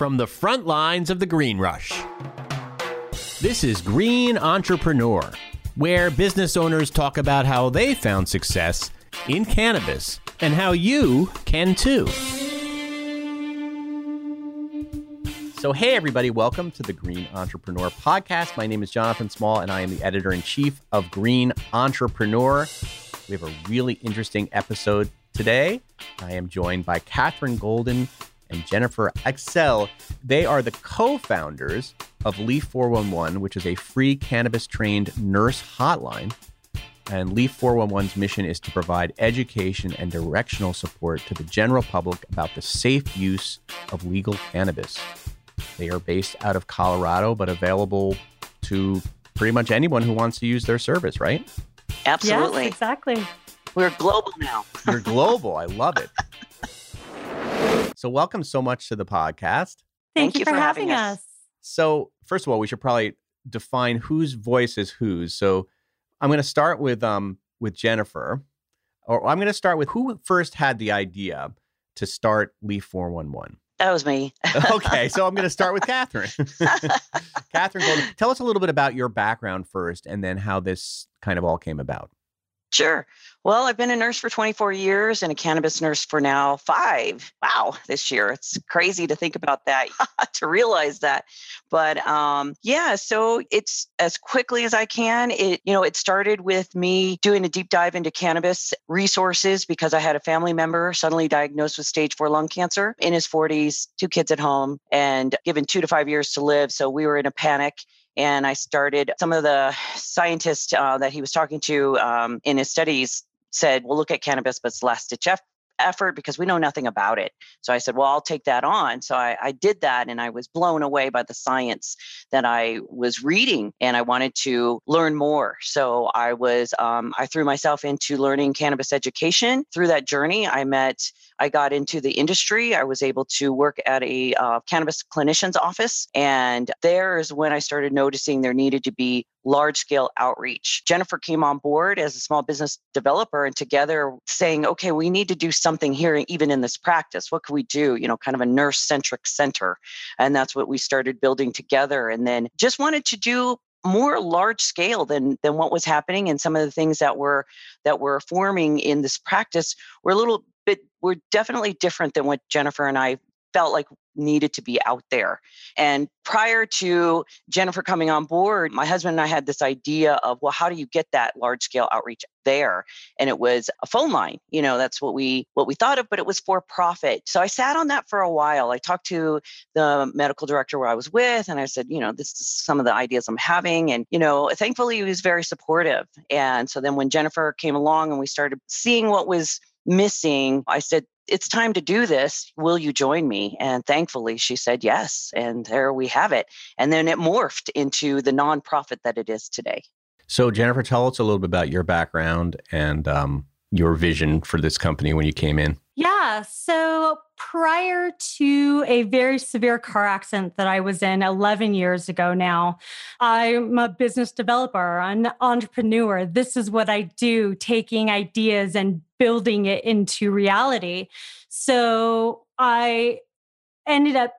from the front lines of the green rush. This is Green Entrepreneur, where business owners talk about how they found success in cannabis and how you can too. So, hey, everybody, welcome to the Green Entrepreneur Podcast. My name is Jonathan Small, and I am the editor in chief of Green Entrepreneur. We have a really interesting episode today. I am joined by Catherine Golden and Jennifer Excel. They are the co founders of Leaf 411, which is a free cannabis trained nurse hotline. And Leaf 411's mission is to provide education and directional support to the general public about the safe use of legal cannabis. They are based out of Colorado, but available to pretty much anyone who wants to use their service, right? Absolutely. Yes, exactly. We're global now. You're global. I love it. So, welcome so much to the podcast. Thank, Thank you, you for, for having having us. us. So, first of all, we should probably define whose voice is whose. So, I'm going to start with um with Jennifer, or I'm going to start with who first had the idea to start Leaf 411. That was me. okay, so I'm going to start with Catherine. Catherine, Golden, tell us a little bit about your background first, and then how this kind of all came about. Sure. Well, I've been a nurse for 24 years and a cannabis nurse for now five. Wow, this year. It's crazy to think about that, to realize that. But um, yeah, so it's as quickly as I can. It, you know, it started with me doing a deep dive into cannabis resources because I had a family member suddenly diagnosed with stage four lung cancer in his 40s, two kids at home, and given two to five years to live. So we were in a panic and I started. Some of the scientists uh, that he was talking to um, in his studies said, "We'll look at cannabis, but it's last ditch eff- effort because we know nothing about it." So I said, "Well, I'll take that on." So I, I did that, and I was blown away by the science that I was reading, and I wanted to learn more. So I was um, I threw myself into learning cannabis education. Through that journey, I met. I got into the industry. I was able to work at a uh, cannabis clinician's office. And there is when I started noticing there needed to be large scale outreach. Jennifer came on board as a small business developer and together saying, okay, we need to do something here, even in this practice. What can we do? You know, kind of a nurse centric center. And that's what we started building together. And then just wanted to do more large scale than than what was happening and some of the things that were that were forming in this practice were a little bit were definitely different than what Jennifer and I felt like needed to be out there. And prior to Jennifer coming on board, my husband and I had this idea of, well, how do you get that large scale outreach there? And it was a phone line. You know, that's what we what we thought of, but it was for profit. So I sat on that for a while. I talked to the medical director where I was with, and I said, you know, this is some of the ideas I'm having. And, you know, thankfully he was very supportive. And so then when Jennifer came along and we started seeing what was missing, I said, it's time to do this. Will you join me? And thankfully, she said yes. And there we have it. And then it morphed into the nonprofit that it is today. So, Jennifer, tell us a little bit about your background and um, your vision for this company when you came in. Yeah. So prior to a very severe car accident that I was in 11 years ago now, I'm a business developer, an entrepreneur. This is what I do, taking ideas and building it into reality. So I ended up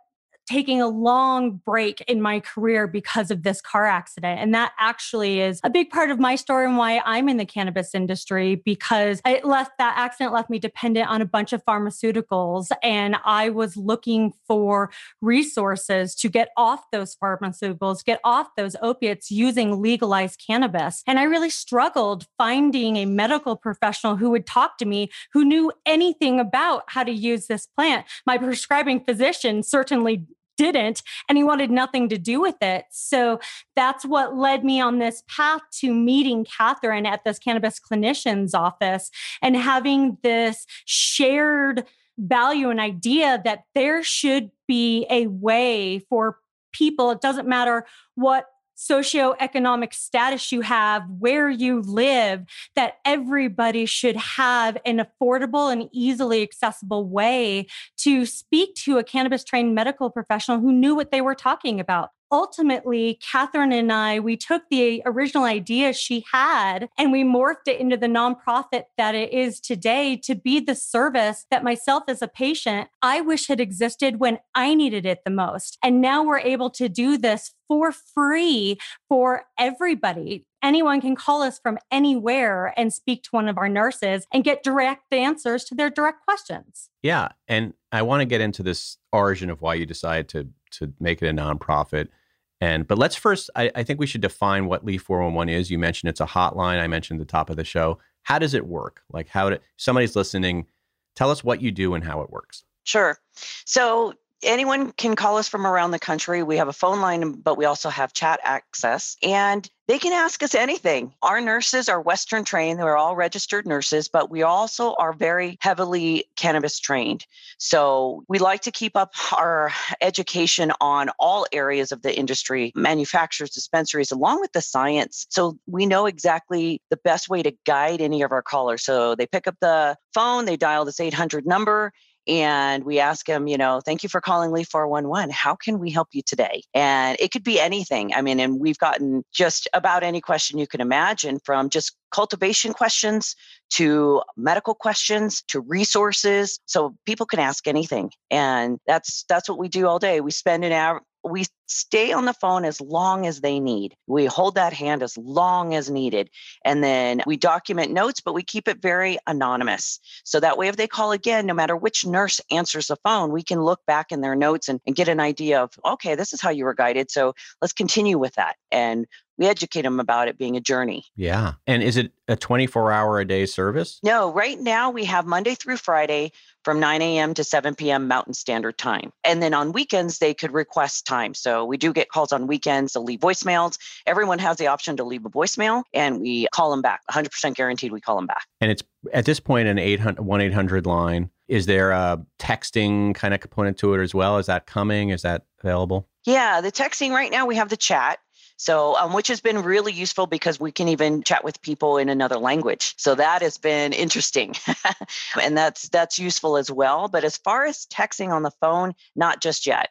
taking a long break in my career because of this car accident. And that actually is a big part of my story and why I'm in the cannabis industry because it left that accident left me dependent on a bunch of pharmaceuticals. And I was looking for resources to get off those pharmaceuticals, get off those opiates using legalized cannabis. And I really struggled finding a medical professional who would talk to me who knew anything about how to use this plant. My prescribing physician certainly didn't and he wanted nothing to do with it. So that's what led me on this path to meeting catherine at this cannabis clinician's office and having this shared value and idea that there should be a way for people it doesn't matter what socioeconomic status you have, where you live, that everybody should have an affordable and easily accessible way to speak to a cannabis trained medical professional who knew what they were talking about. Ultimately, Catherine and I, we took the original idea she had and we morphed it into the nonprofit that it is today to be the service that myself as a patient, I wish had existed when I needed it the most. And now we're able to do this for free for everybody. Anyone can call us from anywhere and speak to one of our nurses and get direct answers to their direct questions. Yeah. And I want to get into this origin of why you decided to to make it a nonprofit. And but let's first I, I think we should define what Leaf 411 is. You mentioned it's a hotline. I mentioned the top of the show. How does it work? Like how do somebody's listening, tell us what you do and how it works. Sure. So anyone can call us from around the country. We have a phone line, but we also have chat access. And they can ask us anything. Our nurses are Western trained. We're all registered nurses, but we also are very heavily cannabis trained. So we like to keep up our education on all areas of the industry, manufacturers, dispensaries, along with the science. So we know exactly the best way to guide any of our callers. So they pick up the phone, they dial this 800 number, and we ask them, you know, thank you for calling Leaf 411. How can we help you today? And it could be anything. I mean, and we've gotten just about any question you can imagine from just cultivation questions to medical questions to resources so people can ask anything and that's that's what we do all day we spend an hour we stay on the phone as long as they need. We hold that hand as long as needed. And then we document notes, but we keep it very anonymous. So that way, if they call again, no matter which nurse answers the phone, we can look back in their notes and, and get an idea of, okay, this is how you were guided. So let's continue with that. And we educate them about it being a journey. Yeah. And is it a 24 hour a day service? No, right now we have Monday through Friday from 9 a.m. to 7 p.m. Mountain Standard Time. And then on weekends, they could request time. So we do get calls on weekends. They'll leave voicemails. Everyone has the option to leave a voicemail and we call them back. 100% guaranteed we call them back. And it's at this point an 800, 1 800 line. Is there a texting kind of component to it as well? Is that coming? Is that available? Yeah, the texting right now, we have the chat. So, um, which has been really useful because we can even chat with people in another language. So that has been interesting, and that's that's useful as well. But as far as texting on the phone, not just yet.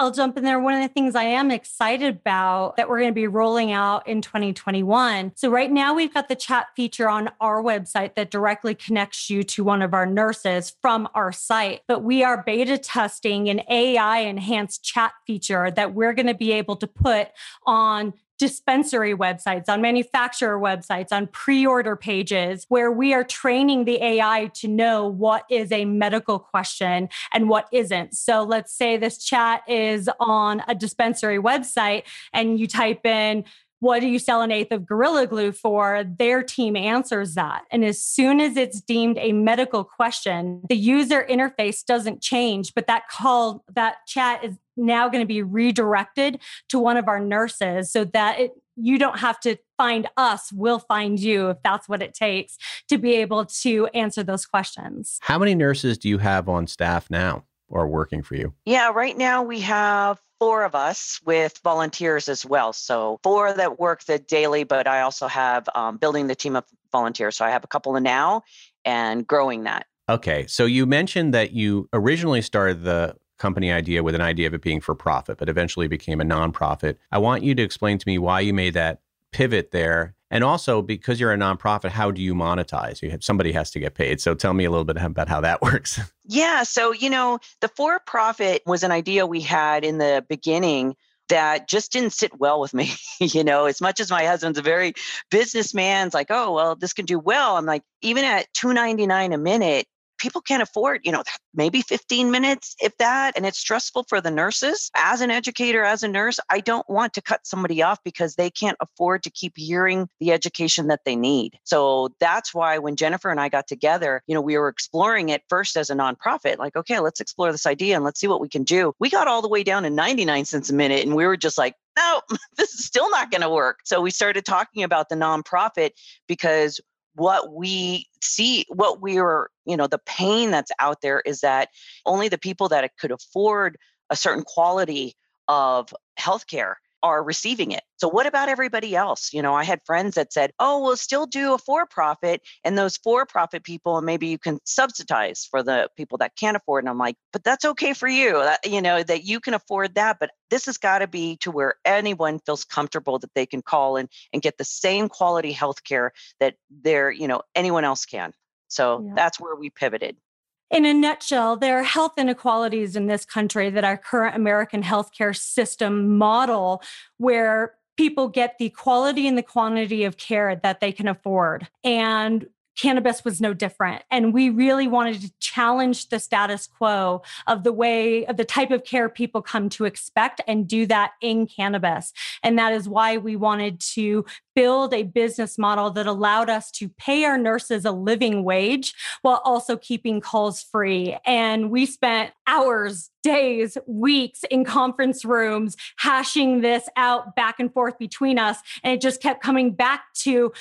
I'll jump in there. One of the things I am excited about that we're going to be rolling out in 2021. So, right now, we've got the chat feature on our website that directly connects you to one of our nurses from our site. But we are beta testing an AI enhanced chat feature that we're going to be able to put on dispensary websites, on manufacturer websites, on pre order pages, where we are training the AI to know what is a medical question and what isn't. So let's say this chat is on a dispensary website and you type in, what do you sell an eighth of Gorilla Glue for? Their team answers that. And as soon as it's deemed a medical question, the user interface doesn't change, but that call, that chat is now going to be redirected to one of our nurses so that it, you don't have to find us, we'll find you if that's what it takes to be able to answer those questions. How many nurses do you have on staff now or working for you? Yeah, right now we have four of us with volunteers as well. So four that work the daily, but I also have um, building the team of volunteers. So I have a couple of now and growing that. Okay. So you mentioned that you originally started the company idea with an idea of it being for profit, but eventually became a nonprofit. I want you to explain to me why you made that pivot there. And also, because you're a nonprofit, how do you monetize? You have, somebody has to get paid. So tell me a little bit about how that works. Yeah. So, you know, the for profit was an idea we had in the beginning that just didn't sit well with me. you know, as much as my husband's a very businessman's like, oh, well, this can do well. I'm like, even at 299 a minute, people can't afford, you know, maybe 15 minutes, if that. And it's stressful for the nurses. As an educator, as a nurse, I don't want to cut somebody off because they can't afford to keep hearing the education that they need. So that's why when Jennifer and I got together, you know, we were exploring it first as a nonprofit, like, okay, let's explore this idea and let's see what we can do. We got all the way down to 99 cents a minute and we were just like, no, this is still not going to work. So we started talking about the nonprofit because what we see what we are you know the pain that's out there is that only the people that could afford a certain quality of healthcare are receiving it. So what about everybody else? You know, I had friends that said, "Oh, we'll still do a for-profit and those for-profit people and maybe you can subsidize for the people that can't afford." And I'm like, "But that's okay for you. That, you know, that you can afford that, but this has got to be to where anyone feels comfortable that they can call and and get the same quality health care that they're, you know, anyone else can." So yeah. that's where we pivoted. In a nutshell, there are health inequalities in this country that our current American healthcare system model, where people get the quality and the quantity of care that they can afford. And cannabis was no different. And we really wanted to challenge the status quo of the way, of the type of care people come to expect and do that in cannabis. And that is why we wanted to build a business model that allowed us to pay our nurses a living wage while also keeping calls free. And we spent hours, days, weeks in conference rooms hashing this out back and forth between us. And it just kept coming back to,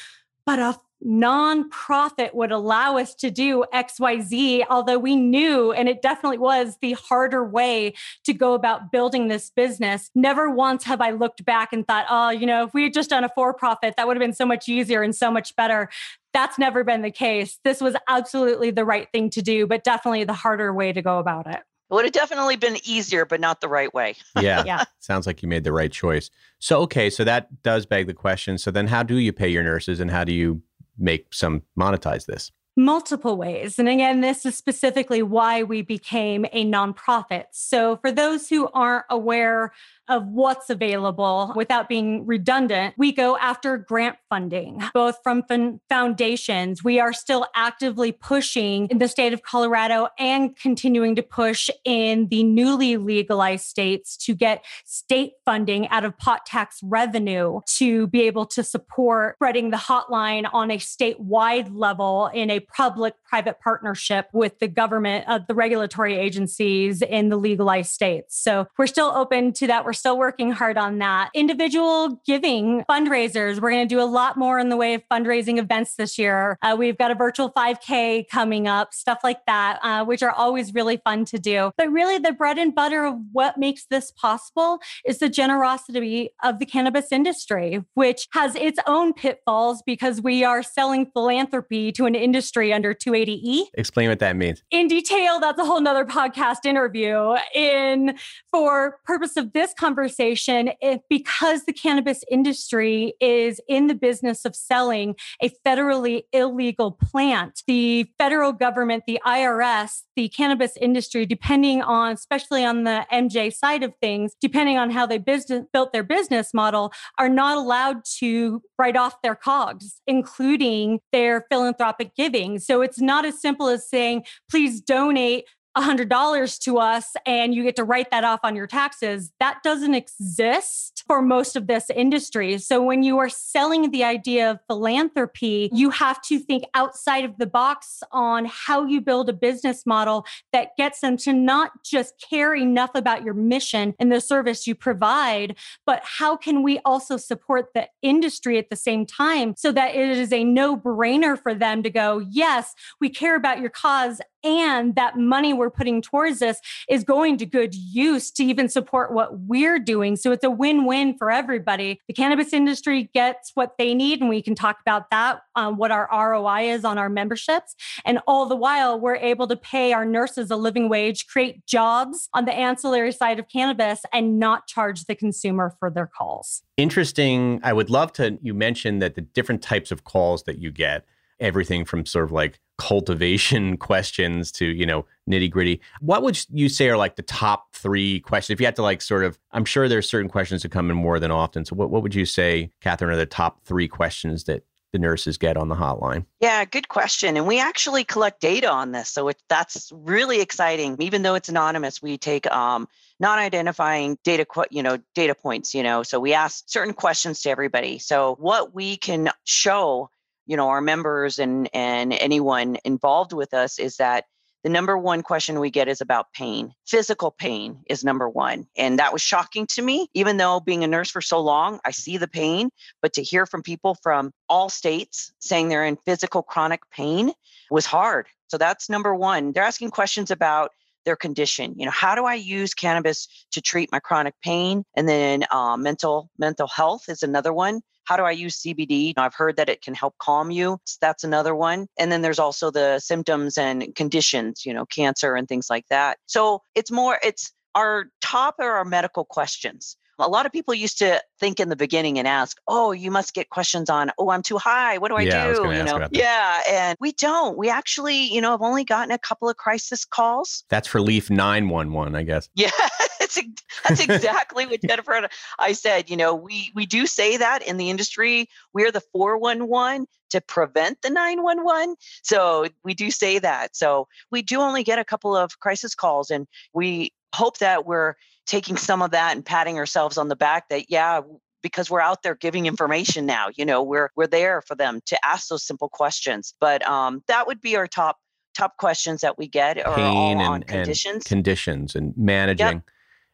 but a nonprofit would allow us to do XYZ, although we knew, and it definitely was the harder way to go about building this business. Never once have I looked back and thought, oh, you know, if we had just done a for profit, that would have been so much easier and so much better. That's never been the case. This was absolutely the right thing to do, but definitely the harder way to go about it. It would have definitely been easier, but not the right way. yeah. yeah. Sounds like you made the right choice. So, okay. So that does beg the question. So then how do you pay your nurses and how do you make some monetize this? Multiple ways. And again, this is specifically why we became a nonprofit. So, for those who aren't aware of what's available without being redundant, we go after grant funding, both from foundations. We are still actively pushing in the state of Colorado and continuing to push in the newly legalized states to get state funding out of pot tax revenue to be able to support spreading the hotline on a statewide level in a public private partnership with the government, of the regulatory agencies in the legalized states. So we're still open to that. We're still working hard on that. Individual giving fundraisers. We're going to do a lot more in the way of fundraising events this year. Uh, we've got a virtual 5K coming up, stuff like that, uh, which are always really fun to do. But really, the bread and butter of what makes this possible is the generosity of the cannabis industry, which has its own pitfalls because we are selling philanthropy to an industry under 280E. Explain what that means. In detail, that's a whole nother podcast interview. In for purpose of this conversation, conversation if because the cannabis industry is in the business of selling a federally illegal plant, the federal government, the IRS, the cannabis industry, depending on, especially on the MJ side of things, depending on how they business, built their business model, are not allowed to write off their COGS, including their philanthropic giving. So it's not as simple as saying, please donate $100 to us and you get to write that off on your taxes. That doesn't exist for most of this industry. So when you are selling the idea of philanthropy, you have to think outside of the box on how you build a business model that gets them to not just care enough about your mission and the service you provide, but how can we also support the industry at the same time so that it is a no brainer for them to go, yes, we care about your cause and that money we're putting towards this is going to good use to even support what we're doing. So it's a win win for everybody. The cannabis industry gets what they need, and we can talk about that, um, what our ROI is on our memberships. And all the while, we're able to pay our nurses a living wage, create jobs on the ancillary side of cannabis, and not charge the consumer for their calls. Interesting. I would love to, you mentioned that the different types of calls that you get everything from sort of like cultivation questions to you know nitty gritty what would you say are like the top three questions? If you had to like sort of i'm sure there's certain questions that come in more than often. So what, what would you say catherine are the top three questions that the nurses get on the hotline? Yeah good question. And we actually collect data on this so it, that's really exciting. Even though it's anonymous we take um, non-identifying data you know data points you know so we ask certain questions to everybody. So what we can show you know our members and and anyone involved with us is that the number one question we get is about pain. Physical pain is number one. And that was shocking to me, even though being a nurse for so long, I see the pain. But to hear from people from all states saying they're in physical chronic pain was hard. So that's number one. They're asking questions about their condition. You know, how do I use cannabis to treat my chronic pain? And then uh, mental mental health is another one. How do I use CBD? I've heard that it can help calm you. So that's another one. And then there's also the symptoms and conditions, you know, cancer and things like that. So it's more, it's our top are our medical questions. A lot of people used to think in the beginning and ask, "Oh, you must get questions on, oh, I'm too high. What do I Yeah, I do?" gonna You know, yeah, and we don't. We actually, you know, have only gotten a couple of crisis calls. That's for Leaf 911, I guess. Yeah, it's that's exactly what Jennifer and I said. You know, we we do say that in the industry, we're the 411 to prevent the 911. So we do say that. So we do only get a couple of crisis calls, and we hope that we're taking some of that and patting ourselves on the back. That yeah. Because we're out there giving information now, you know, we're we're there for them to ask those simple questions. But um, that would be our top top questions that we get are all Pain on and, and conditions conditions and managing.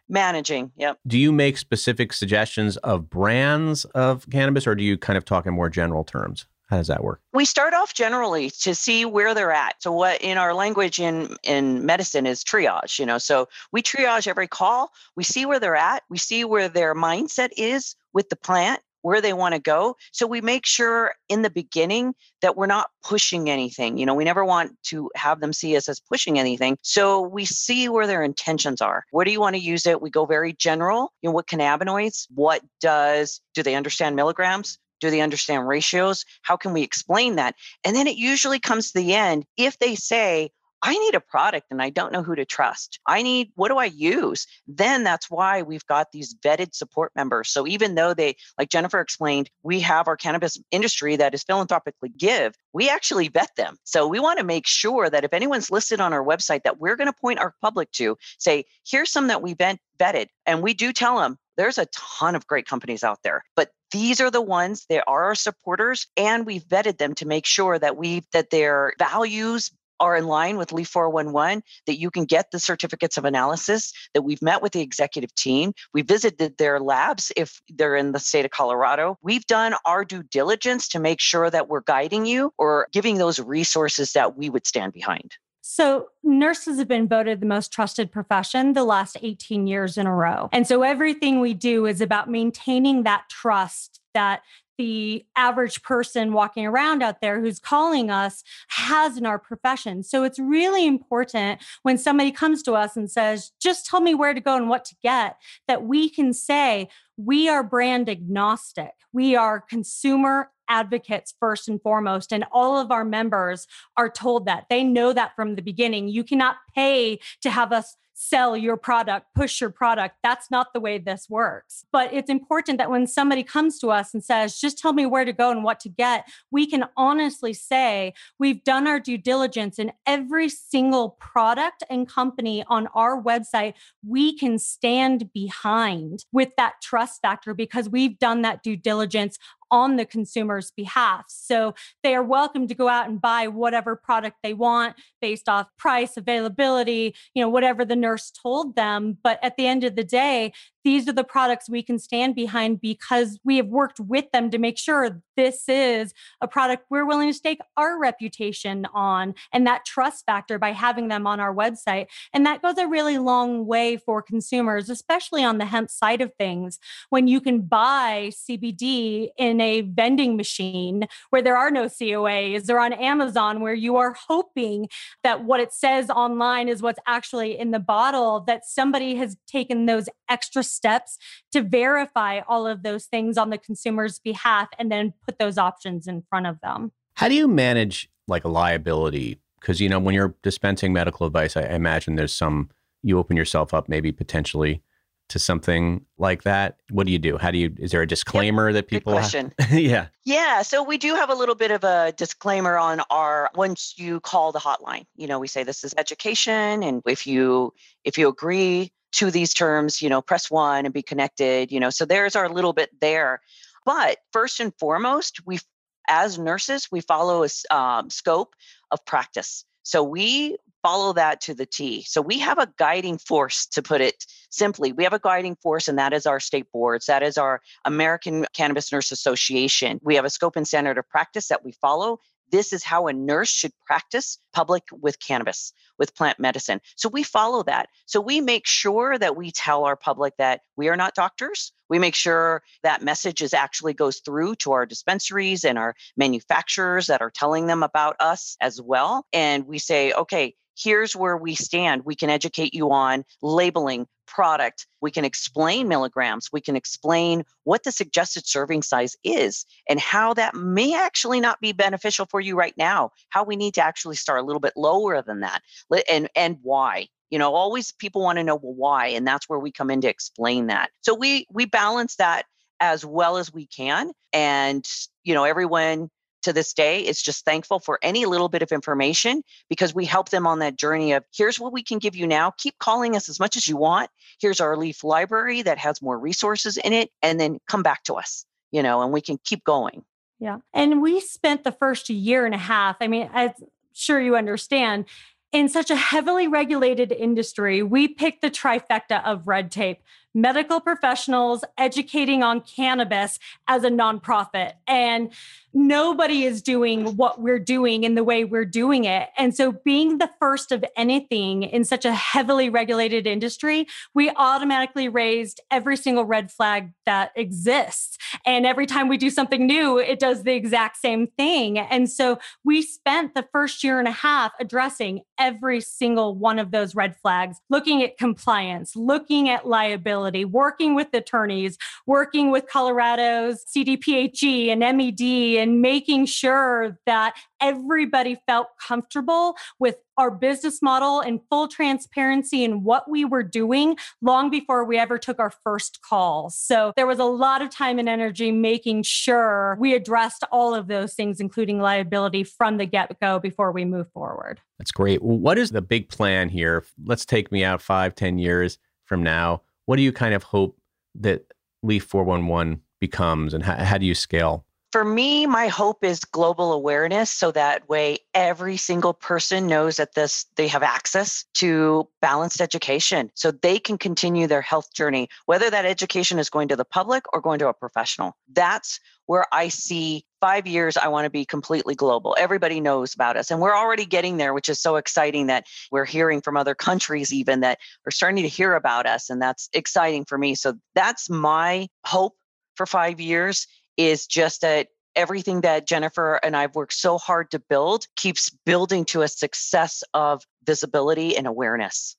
managing. Yep. Do you make specific suggestions of brands of cannabis or do you kind of talk in more general terms? How does that work? we start off generally to see where they're at so what in our language in in medicine is triage you know so we triage every call we see where they're at we see where their mindset is with the plant where they want to go so we make sure in the beginning that we're not pushing anything you know we never want to have them see us as pushing anything so we see where their intentions are. Where do you want to use it? We go very general you know what cannabinoids what does do they understand milligrams do they understand ratios? How can we explain that? And then it usually comes to the end if they say, I need a product and I don't know who to trust. I need, what do I use? Then that's why we've got these vetted support members. So even though they, like Jennifer explained, we have our cannabis industry that is philanthropically give, we actually vet them. So we want to make sure that if anyone's listed on our website that we're going to point our public to, say, here's some that we vet, vetted. And we do tell them there's a ton of great companies out there, but these are the ones that are our supporters and we've vetted them to make sure that we that their values are in line with LEAF 411, that you can get the certificates of analysis, that we've met with the executive team. We visited their labs if they're in the state of Colorado. We've done our due diligence to make sure that we're guiding you or giving those resources that we would stand behind. So, nurses have been voted the most trusted profession the last 18 years in a row. And so, everything we do is about maintaining that trust that the average person walking around out there who's calling us has in our profession. So, it's really important when somebody comes to us and says, just tell me where to go and what to get, that we can say, we are brand agnostic. We are consumer advocates first and foremost. And all of our members are told that. They know that from the beginning. You cannot pay to have us sell your product, push your product. That's not the way this works. But it's important that when somebody comes to us and says, just tell me where to go and what to get, we can honestly say, we've done our due diligence in every single product and company on our website. We can stand behind with that trust factor because we've done that due diligence on the consumer's behalf. So they are welcome to go out and buy whatever product they want based off price, availability, you know, whatever the nurse told them. But at the end of the day, these are the products we can stand behind because we have worked with them to make sure this is a product we're willing to stake our reputation on and that trust factor by having them on our website. And that goes a really long way for consumers, especially on the hemp side of things, when you can buy CBD in a vending machine where there are no COAs or on Amazon where you are hoping that what it says online is what's actually in the bottle, that somebody has taken those extra steps to verify all of those things on the consumer's behalf and then put those options in front of them. How do you manage like a liability? Because, you know, when you're dispensing medical advice, I I imagine there's some, you open yourself up maybe potentially to something like that. What do you do? How do you, is there a disclaimer that Good people have? question. yeah. Yeah, so we do have a little bit of a disclaimer on our once you call the hotline. You know, we say this is education and if you if you agree to these terms, you know, press 1 and be connected, you know. So there's our little bit there. But first and foremost, we as nurses, we follow a um, scope of practice. So we follow that to the T. So we have a guiding force, to put it simply. We have a guiding force, and that is our state boards. That is our American Cannabis Nurse Association. We have a scope and standard of practice that we follow. This is how a nurse should practice public with cannabis, with plant medicine. So we follow that. So we make sure that we tell our public that we are not doctors. We make sure that message is actually goes through to our dispensaries and our manufacturers that are telling them about us as well. And we say, okay, here's where we stand. We can educate you on labeling, product. We can explain milligrams. We can explain what the suggested serving size is and how that may actually not be beneficial for you right now, how we need to actually start a little bit lower than that, and, and why. You know, always people want to know well, why, and that's where we come in to explain that. So we we balance that as well as we can. And, you know, everyone to this day is just thankful for any little bit of information because we help them on that journey of here's what we can give you now. Keep calling us as much as you want. Here's our Leaf library that has more resources in it, and then come back to us, you know, and we can keep going. Yeah. And we spent the first year and a half. I mean, I'm sure you understand, in such a heavily regulated industry, we picked the trifecta of red tape medical professionals educating on cannabis as a nonprofit. And nobody is doing what we're doing in the way we're doing it. And so, being the first of anything in such a heavily regulated industry, we automatically raised every single red flag that exists. And every time we do something new, it does the exact same thing. And so, we spent the first year and a half addressing every single one of those red flags, looking at compliance, looking at liability working with attorneys, working with Colorado's CDPHE and MED, and making sure that everybody felt comfortable with our business model and full transparency in what we were doing long before we ever took our first call. So there was a lot of time and energy making sure we addressed all of those things, including liability from the get go before we move forward. That's great. What is the big plan here? Let's take me out five, ten years from now what do you kind of hope that Leaf 411 becomes and how, how do you scale? For me, my hope is global awareness so that way every single person knows that this they have access to balanced education so they can continue their health journey, whether that education is going to the public or going to a professional. That's where I see five years, I want to be completely global. Everybody knows about us. And we're already getting there, which is so exciting that we're hearing from other countries, even that are starting to hear about us. And that's exciting for me. So that's my hope for five years is just that everything that Jennifer and I've worked so hard to build keeps building to a success of visibility and awareness.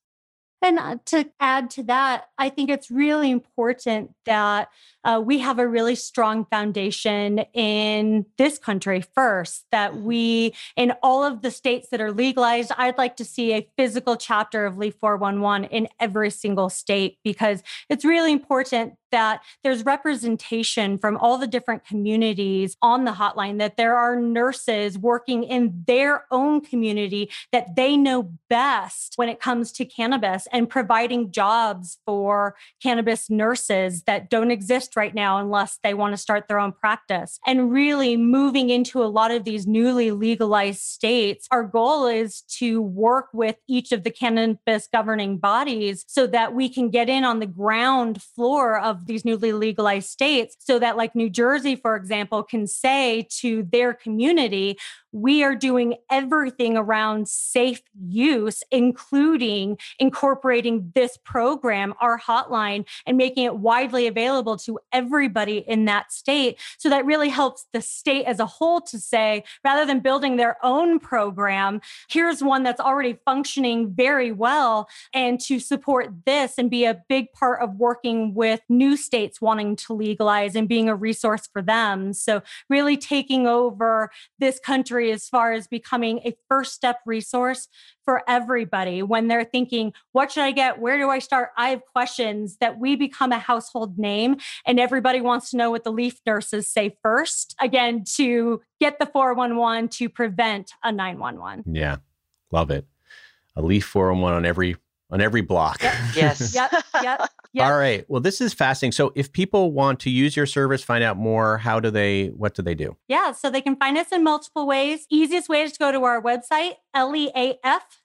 And uh, to add to that, I think it's really important that uh, we have a really strong foundation in this country first, that mm-hmm. we, in all of the states that are legalized, I'd like to see a physical chapter of Leaf 411 in every single state because it's really important that there's representation from all the different communities on the hotline, that there are nurses working in their own community that they know best when it comes to cannabis and providing jobs for cannabis nurses that don't exist right now unless they want to start their own practice. And really moving into a lot of these newly legalized states, our goal is to work with each of the cannabis governing bodies so that we can get in on the ground floor of these newly legalized states so that like New Jersey for example can say to their community we are doing everything around safe use including incorporating this program our hotline and making it widely available to everybody in that state so that really helps the state as a whole to say rather than building their own program here's one that's already functioning very well and to support this and be a big part of working with new states wanting to legalize and being a resource for them. So, really taking over this country as far as becoming a first step resource for everybody when they're thinking, what should I get? Where do I start? I have questions that we become a household name and everybody wants to know what the leaf nurses say first. Again, to get the 411 to prevent a 911. Yeah, love it. A leaf 411 on every on every block. Yep. Yes. yep. Yep. Yep. All right. Well, this is fascinating. So, if people want to use your service, find out more, how do they, what do they do? Yeah. So, they can find us in multiple ways. Easiest way is to go to our website, leaf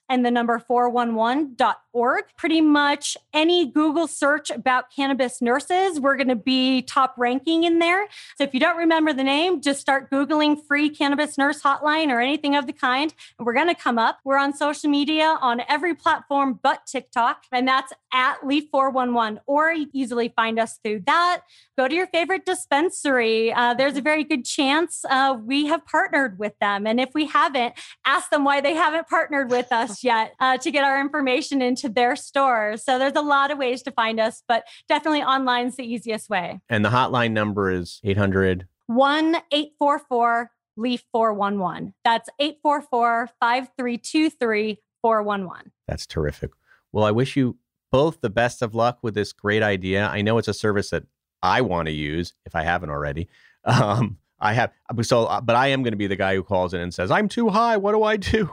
and the number 411.org. Pretty much any Google search about cannabis nurses, we're going to be top ranking in there. So if you don't remember the name, just start Googling free cannabis nurse hotline or anything of the kind, and we're going to come up. We're on social media on every platform but TikTok, and that's at Leaf411, or you easily find us through that. Go to your favorite dispensary. Uh, there's a very good chance uh, we have partnered with them. And if we haven't, ask them why they haven't partnered with us yet uh, to get our information into their stores. So there's a lot of ways to find us, but definitely online is the easiest way. And the hotline number is 800 1 844 Leaf 411. That's 844 5323 411. That's terrific. Well, I wish you both the best of luck with this great idea. I know it's a service that I want to use if I haven't already. Um, I have so, uh, but I am going to be the guy who calls in and says, "I'm too high. What do I do?"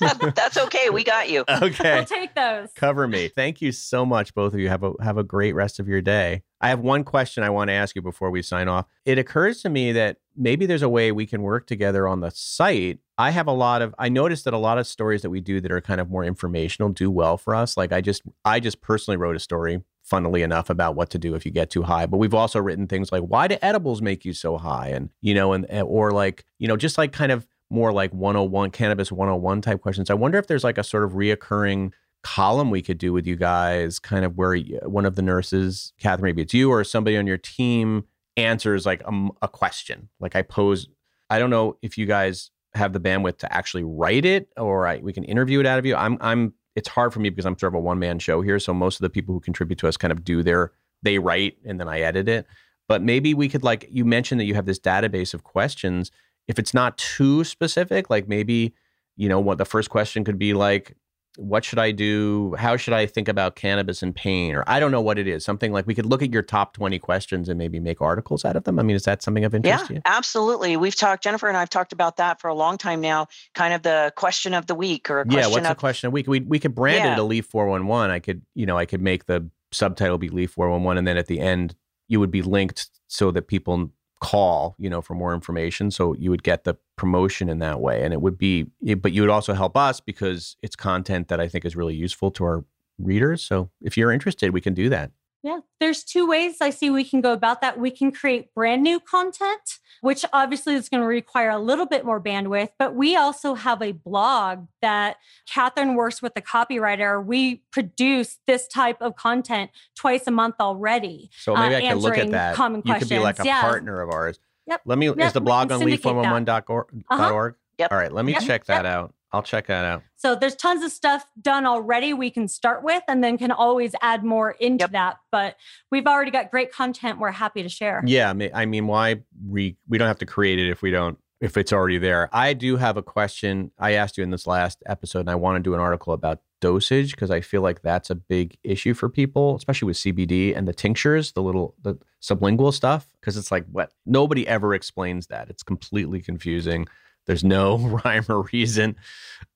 That's okay. We got you. okay, we'll take those. Cover me. Thank you so much, both of you. Have a have a great rest of your day. I have one question I want to ask you before we sign off. It occurs to me that maybe there's a way we can work together on the site. I have a lot of I noticed that a lot of stories that we do that are kind of more informational do well for us. Like I just I just personally wrote a story funnily enough about what to do if you get too high. But we've also written things like why do edibles make you so high? And you know and eh, or like you know just like kind of more like 101 cannabis 101 type questions. I wonder if there's like a sort of reoccurring column we could do with you guys kind of where one of the nurses catherine maybe it's you or somebody on your team answers like a, a question. Like i pose i don't know if you guys have the bandwidth to actually write it or I, we can interview it out of you. I'm i'm it's hard for me because I'm sort of a one man show here. So most of the people who contribute to us kind of do their, they write and then I edit it. But maybe we could, like, you mentioned that you have this database of questions. If it's not too specific, like maybe, you know, what the first question could be like, what should I do? How should I think about cannabis and pain? Or I don't know what it is. Something like we could look at your top 20 questions and maybe make articles out of them. I mean, is that something of interest yeah, to you? Absolutely. We've talked, Jennifer and I've talked about that for a long time now, kind of the question of the week or a question. Yeah, what's of, the question of the week? We, we could brand yeah. it a Leaf 411. I could, you know, I could make the subtitle be Leaf 411 and then at the end you would be linked so that people call, you know, for more information. So you would get the promotion in that way. And it would be, eh, but you would also help us because it's content that I think is really useful to our readers. So if you're interested, we can do that. Yeah, there's two ways I see we can go about that. We can create brand new content, which obviously is going to require a little bit more bandwidth, but we also have a blog that Catherine works with the copywriter. We produce this type of content twice a month already. So maybe uh, I can look at that. Common you questions. could be like a yeah. partner of ours. Yep. Let me, yep. is the blog on leaf411.org? Uh-huh. Yep. All right, let me yep. check that yep. out. I'll check that out. So there's tons of stuff done already we can start with and then can always add more into yep. that. But we've already got great content we're happy to share. Yeah. I mean, why we we don't have to create it if we don't, if it's already there. I do have a question. I asked you in this last episode and I want to do an article about dosage because I feel like that's a big issue for people, especially with CBD and the tinctures, the little, the sublingual stuff. Cause it's like what nobody ever explains that. It's completely confusing. There's no rhyme or reason.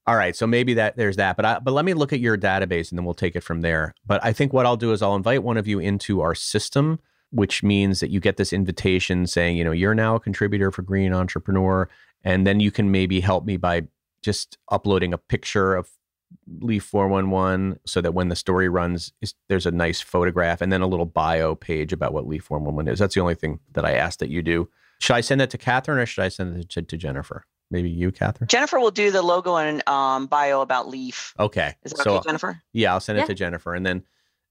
All right, so maybe that there's that, but I, but let me look at your database and then we'll take it from there. But I think what I'll do is I'll invite one of you into our system, which means that you get this invitation saying, you know, you're now a contributor for Green Entrepreneur, and then you can maybe help me by just uploading a picture of Leaf 411 so that when the story runs, there's a nice photograph and then a little bio page about what Leaf 411 is. That's the only thing that I ask that you do. Should I send that to Catherine or should I send it to, to Jennifer? Maybe you, Catherine? Jennifer will do the logo and um, bio about Leaf. Okay. Is that so, okay, Jennifer? Yeah, I'll send it yeah. to Jennifer, and then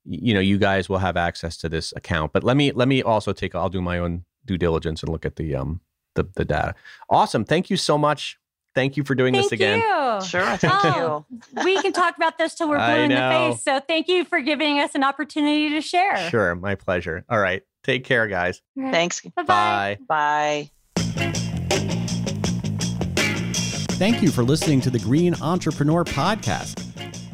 you know you guys will have access to this account. But let me let me also take. I'll do my own due diligence and look at the um the the data. Awesome. Thank you so much. Thank you for doing thank this again. You. Sure. Thank oh, you. we can talk about this till we're blue in the face. So thank you for giving us an opportunity to share. Sure. My pleasure. All right. Take care, guys. Thanks. Bye-bye. Bye. Thank you for listening to the Green Entrepreneur Podcast.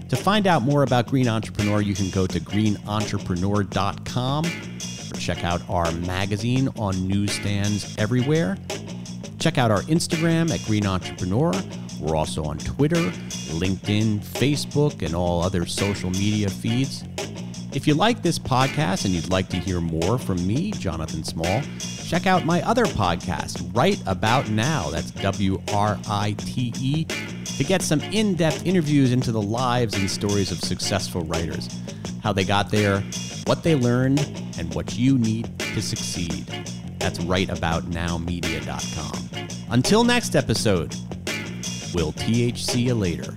To find out more about Green Entrepreneur, you can go to greenentrepreneur.com or check out our magazine on newsstands everywhere. Check out our Instagram at Green Entrepreneur. We're also on Twitter, LinkedIn, Facebook, and all other social media feeds. If you like this podcast and you'd like to hear more from me, Jonathan Small, check out my other podcast, Right About Now. That's W R I T E, to get some in depth interviews into the lives and stories of successful writers, how they got there, what they learned, and what you need to succeed. That's rightaboutnowmedia.com. Until next episode, we'll THC you later.